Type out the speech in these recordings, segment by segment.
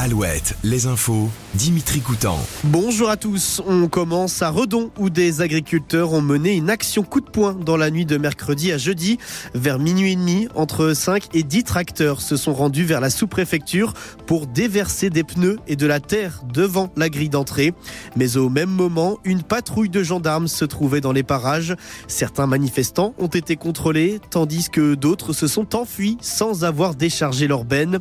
Alouette, les infos, Dimitri Coutan. Bonjour à tous. On commence à Redon où des agriculteurs ont mené une action coup de poing dans la nuit de mercredi à jeudi. Vers minuit et demi, entre 5 et 10 tracteurs se sont rendus vers la sous-préfecture pour déverser des pneus et de la terre devant la grille d'entrée. Mais au même moment, une patrouille de gendarmes se trouvait dans les parages. Certains manifestants ont été contrôlés tandis que d'autres se sont enfuis sans avoir déchargé leur benne.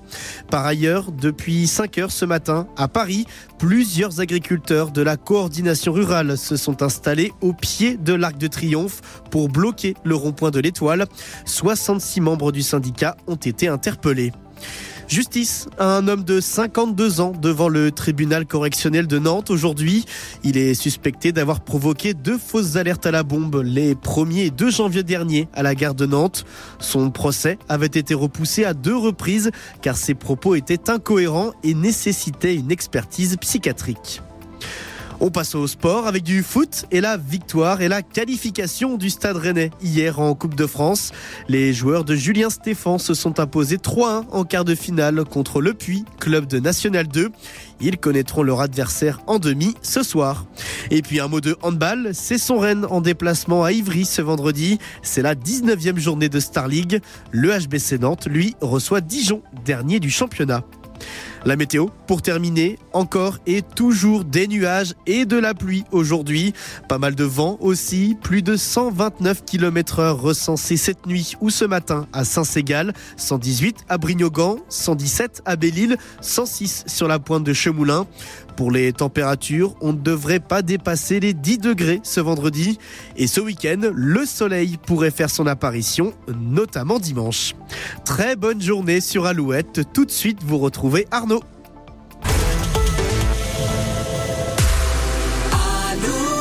Par ailleurs, depuis 5 heures ce matin, à Paris, plusieurs agriculteurs de la coordination rurale se sont installés au pied de l'Arc de Triomphe pour bloquer le rond-point de l'Étoile. 66 membres du syndicat ont été interpellés. Justice à un homme de 52 ans devant le tribunal correctionnel de Nantes aujourd'hui. Il est suspecté d'avoir provoqué deux fausses alertes à la bombe les 1er et 2 janvier dernier à la gare de Nantes. Son procès avait été repoussé à deux reprises car ses propos étaient incohérents et nécessitaient une expertise psychiatrique. On passe au sport avec du foot et la victoire et la qualification du Stade Rennais hier en Coupe de France. Les joueurs de Julien Stéphan se sont imposés 3-1 en quart de finale contre Le Puy, club de National 2. Ils connaîtront leur adversaire en demi ce soir. Et puis un mot de handball, c'est son Rennes en déplacement à Ivry ce vendredi. C'est la 19e journée de Star League. Le HBC Nantes, lui, reçoit Dijon, dernier du championnat. La météo, pour terminer, encore et toujours des nuages et de la pluie aujourd'hui. Pas mal de vent aussi, plus de 129 km heure recensés cette nuit ou ce matin à Saint-Ségal, 118 à Brignogan, 117 à Belle-Île, 106 sur la pointe de Chemoulin. Pour les températures, on ne devrait pas dépasser les 10 degrés ce vendredi. Et ce week-end, le soleil pourrait faire son apparition, notamment dimanche. Très bonne journée sur Alouette. Tout de suite, vous retrouvez Arnaud. Hallelujah.